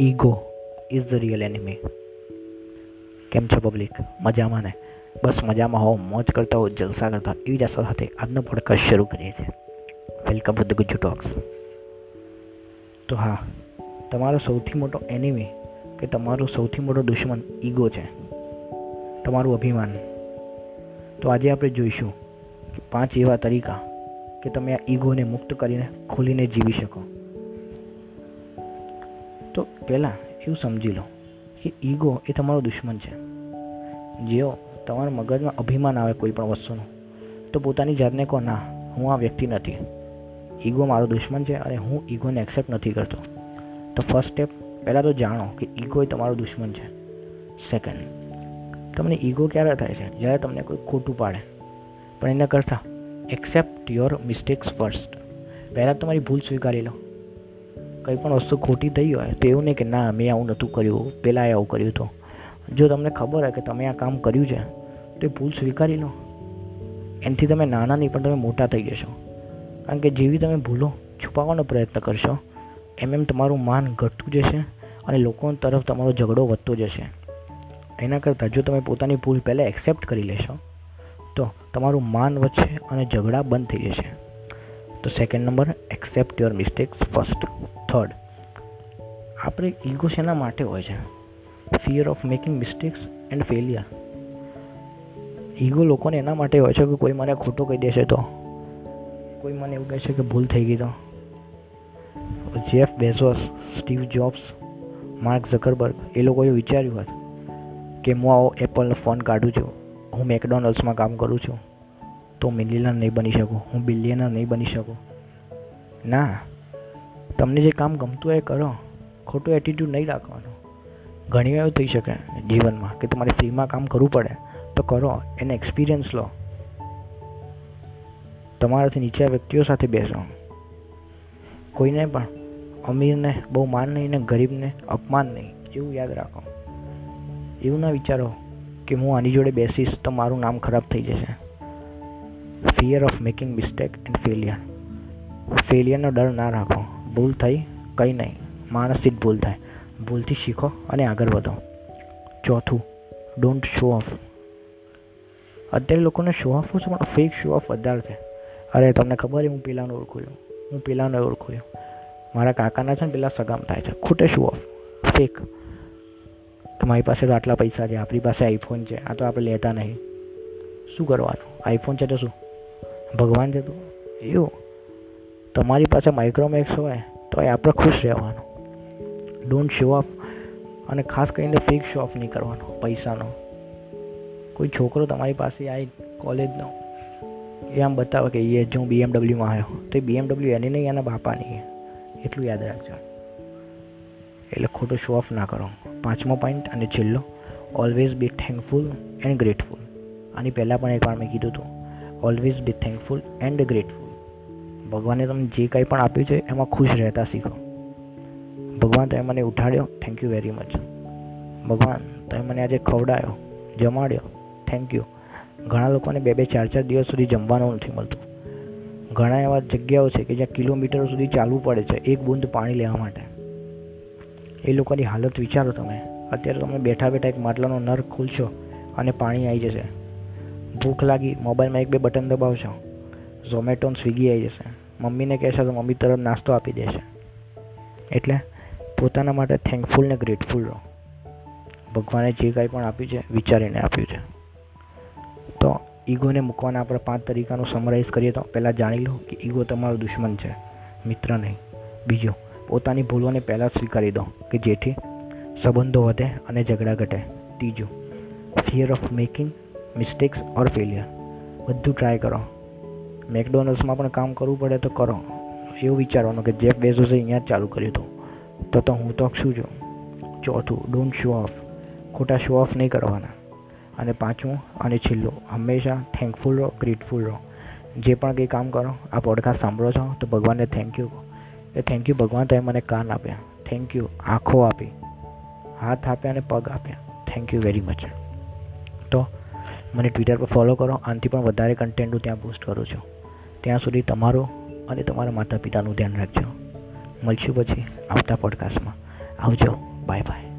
Ego is the real enemy કેમ છો public મજામાં ને? બસ મજામાં હો મોજ કરતા હો જલસા કરતા એવી જ સાથે આજનો પોડકાસ્ટ શરૂ કરીએ છીએ. Welcome to the Gujju talks તો હા, તમારો સૌથી મોટો એનિમી કે તમારો સૌથી મોટો દુશ્મન ઈગો છે. તમારું અભિમાન. તો આજે આપણે જોઈશું કે પાંચ એવા તરીકા કે તમે આ ઈગોને મુક્ત કરીને ખોલીને જીવી શકો. તો પહેલાં એવું સમજી લો કે ઈગો એ તમારો દુશ્મન છે. જેઓ તમારા મગજમાં અભિમાન આવે કોઈ પણ વસ્તુનું, તો પોતાની જાતને કહો, ના, હું આ વ્યક્તિ નથી. ઈગો મારો દુશ્મન છે અને હું ઈગોને એક્સેપ્ટ નથી કરતો. તો ફર્સ્ટ સ્ટેપ પહેલાં તો જાણો કે ઈગો એ તમારો દુશ્મન છે. સેકન્ડ તમને ઈગો ક્યારે થાય છે? જ્યારે તમને કોઈ ખોટું પાડે. પણ એના કરતાં એક્સેપ્ટ યોર મિસ્ટેક્સ ફર્સ્ટ પહેલાં તમારી ભૂલ સ્વીકારી લો. કંઈ પણ વસ્તુ ખોટી થઈ હોય તો એવું નહીં કે ના, મેં આવું નહોતું કર્યું પહેલાં આવું કર્યું હતું. જો તમને ખબર હોય કે તમે આ કામ કર્યું છે, તો એ ભૂલ સ્વીકારી લો. એનાથી તમે નાના નહીં, પણ તમે મોટા થઈ જશો. કારણ કે જેવી તમે ભૂલો છુપાવવાનો પ્રયત્ન કરશો, એમ એમ તમારું માન ઘટતું જશે અને લોકો તરફ તમારો ઝઘડો વધતો જશે. એના કરતાં જો તમે પોતાની ભૂલ પહેલાં એક્સેપ્ટ કરી લેશો, તો તમારું માન વધશે અને ઝઘડા બંધ થઈ જશે. તો second number, accept your mistakes first. Third આપણે ઈગો શેના માટે હોય છે? Fear of making mistakes and failure ego લોકોને એના માટે હોય છે કે કોઈ મને ખોટો કહી દેશે તો? કોઈ મને એવું કહે છે કે ભૂલ થઈ ગઈ તો? Jeff Bezos Steve Jobs Mark Zuckerberg એ લોકોએ વિચાર્યું હોત કે હું આવો એપલનો ફોન કાઢું છું, હું મેકડોનલ્ડ્સમાં કામ કરું છું, તો મિલિયનર નહીં બની શકું, હું બિલિયનર નહીં બની શકું. ના. તમને જે કામ ગમતું હોય એ કરો. ખોટું એટીટ્યૂડ નહીં રાખવાનો. ઘણી એવું થઈ શકે જીવનમાં કે તમારે ફ્રીમાં કામ કરવું પડે, તો કરો, એને એક્સપિરિયન્સ લો. તમારાથી નીચા વ્યક્તિઓ સાથે બેસો. કોઈને પણ અમીરને બહુ માન નહીં ને ગરીબને અપમાન નહીં, એવું યાદ રાખો. એવું ના વિચારો કે હું આની જોડે બેસીશ તો મારું નામ ખરાબ થઈ જશે. Fear of making mistake and failure ફેલિયરનો ડર ના રાખો. ભૂલ થઈ કંઈ નહીં. માણસથી જ ભૂલ થાય. ભૂલથી શીખો અને આગળ વધો. ચોથું ડોન્ટ શો ઓફ અત્યારે લોકોને શો ઓફ છે, પણ ફેક શો ઓફ વધારે છે. અરે, તમને ખબર હું પેલાને ઓળખું છું. હું પેલાને ઓળખું છું. મારા કાકાના છે ને, પેલા સગામ થાય છે. ખોટે શો ઓફ ફેક કે મારી પાસે તો આટલા પૈસા છે, આપણી પાસે આઈફોન છે. આ તો આપણે લેતા નહીં. શું કરવાનું? આઈફોન છે તો શું? ભગવાન છે તો? એવું. તમારી પાસે માઇક્રોમેક્સ હોય તો એ આપણે ખુશ રહેવાનું. ડોન્ટ શો ઓફ અને ખાસ કરીને ફેક શો ઓફ નહીં કરવાનો, પૈસાનો. કોઈ છોકરો તમારી પાસે આવી કોલેજનો એ આમ બતાવે કે એ જો હું બીએમડબલ્યુમાં આવ્યો તો એ બીએમડબલ્યુ એની નહીં, એના બાપાની એટલું યાદ રાખજો. એટલે ખોટો શો ઓફ ના કરો. પાંચમો પોઈન્ટ અને છેલ્લો. Always be thankful and grateful આની પહેલાં પણ એકવાર મેં કીધું હતું. Always be thankful and grateful ભગવાને તમને જે કંઈ પણ આપ્યું છે એમાં ખુશ રહેતા શીખો. ભગવાન તમે મને ઉઠાડ્યો થેન્ક યુ વેરી મચ ભગવાન તમે મને આજે ખવડાયો, જમાડ્યો થેન્ક યુ ઘણા લોકોને બે બે ચાર ચાર દિવસ સુધી જમવાનું નથી મળતું. ઘણા એવા જગ્યાઓ છે કે જ્યાં કિલોમીટરો સુધી ચાલવું પડે છે, એક બૂંદ પાણી લેવા માટે. એ લોકોની હાલત વિચારો તમે. અત્યારે તમે બેઠા બેઠા એક માટલાનો નર ખોલશો અને પાણી આવી જશે. ભૂખ લાગી, મોબાઈલમાં એક બે બટન દબાવશો. ઝોમેટો સ્વિગી આવી જશે. મમ્મીને કહેશે તો મમ્મી તરત નાસ્તો આપી દેશે એટલે પોતાના માટે થેન્કફુલ ને ગ્રેટફુલ રહો. ભગવાને જે કાંઈ પણ આપ્યું છે, વિચારીને આપ્યું છે. તો ઈગોને મૂકવાના આપણે પાંચ તરીકાનું સમરાઇઝ કરીએ તો પહેલાં જાણી લો કે ઈગો તમારો દુશ્મન છે, મિત્ર નહીં. બીજું, પોતાની ભૂલોને પહેલાં સ્વીકારી દો કે જેથી સંબંધો વધે અને ઝઘડા ઘટે. ત્રીજું fear of making mistakes or failure બધું ટ્રાય કરો. મેકડોનલ્ડ્સમાં પણ કામ કરવું પડે તો કરો. એવું વિચારવાનું કે જેફ બેઝોસે અહીંયા જ ચાલુ કર્યું હતું. તો તો હું તો શું છું? ચોથું ડોન્ટ શો ઓફ ખોટા શો ઓફ નહીં કરવાના. અને પાંચમું, અને છેલ્લું, હંમેશા થેન્કફુલ રહો ગ્રેટફુલ રહો. જે પણ કંઈ કામ કરો, આ પોડકાસ્ટ સાંભળો છો, તો ભગવાનને થેન્ક યુ એ થેન્ક યુ ભગવાન તમે મને કાન આપ્યા. થેન્ક યુ આંખો આપી. હાથ આપ્યા અને પગ આપ્યા. થેન્ક યુ વેરી મચ તો મને ટ્વિટર પર ફોલો કરો. આનાથી પણ વધારે કન્ટેન્ટ હું ત્યાં પોસ્ટ કરું છું. ત્યાં સુધી તમારું અને તમારા માતા પિતાનું ધ્યાન રાખજો. મળશું પછી આવતા પોડકાસ્ટમાં આવજો. Bye bye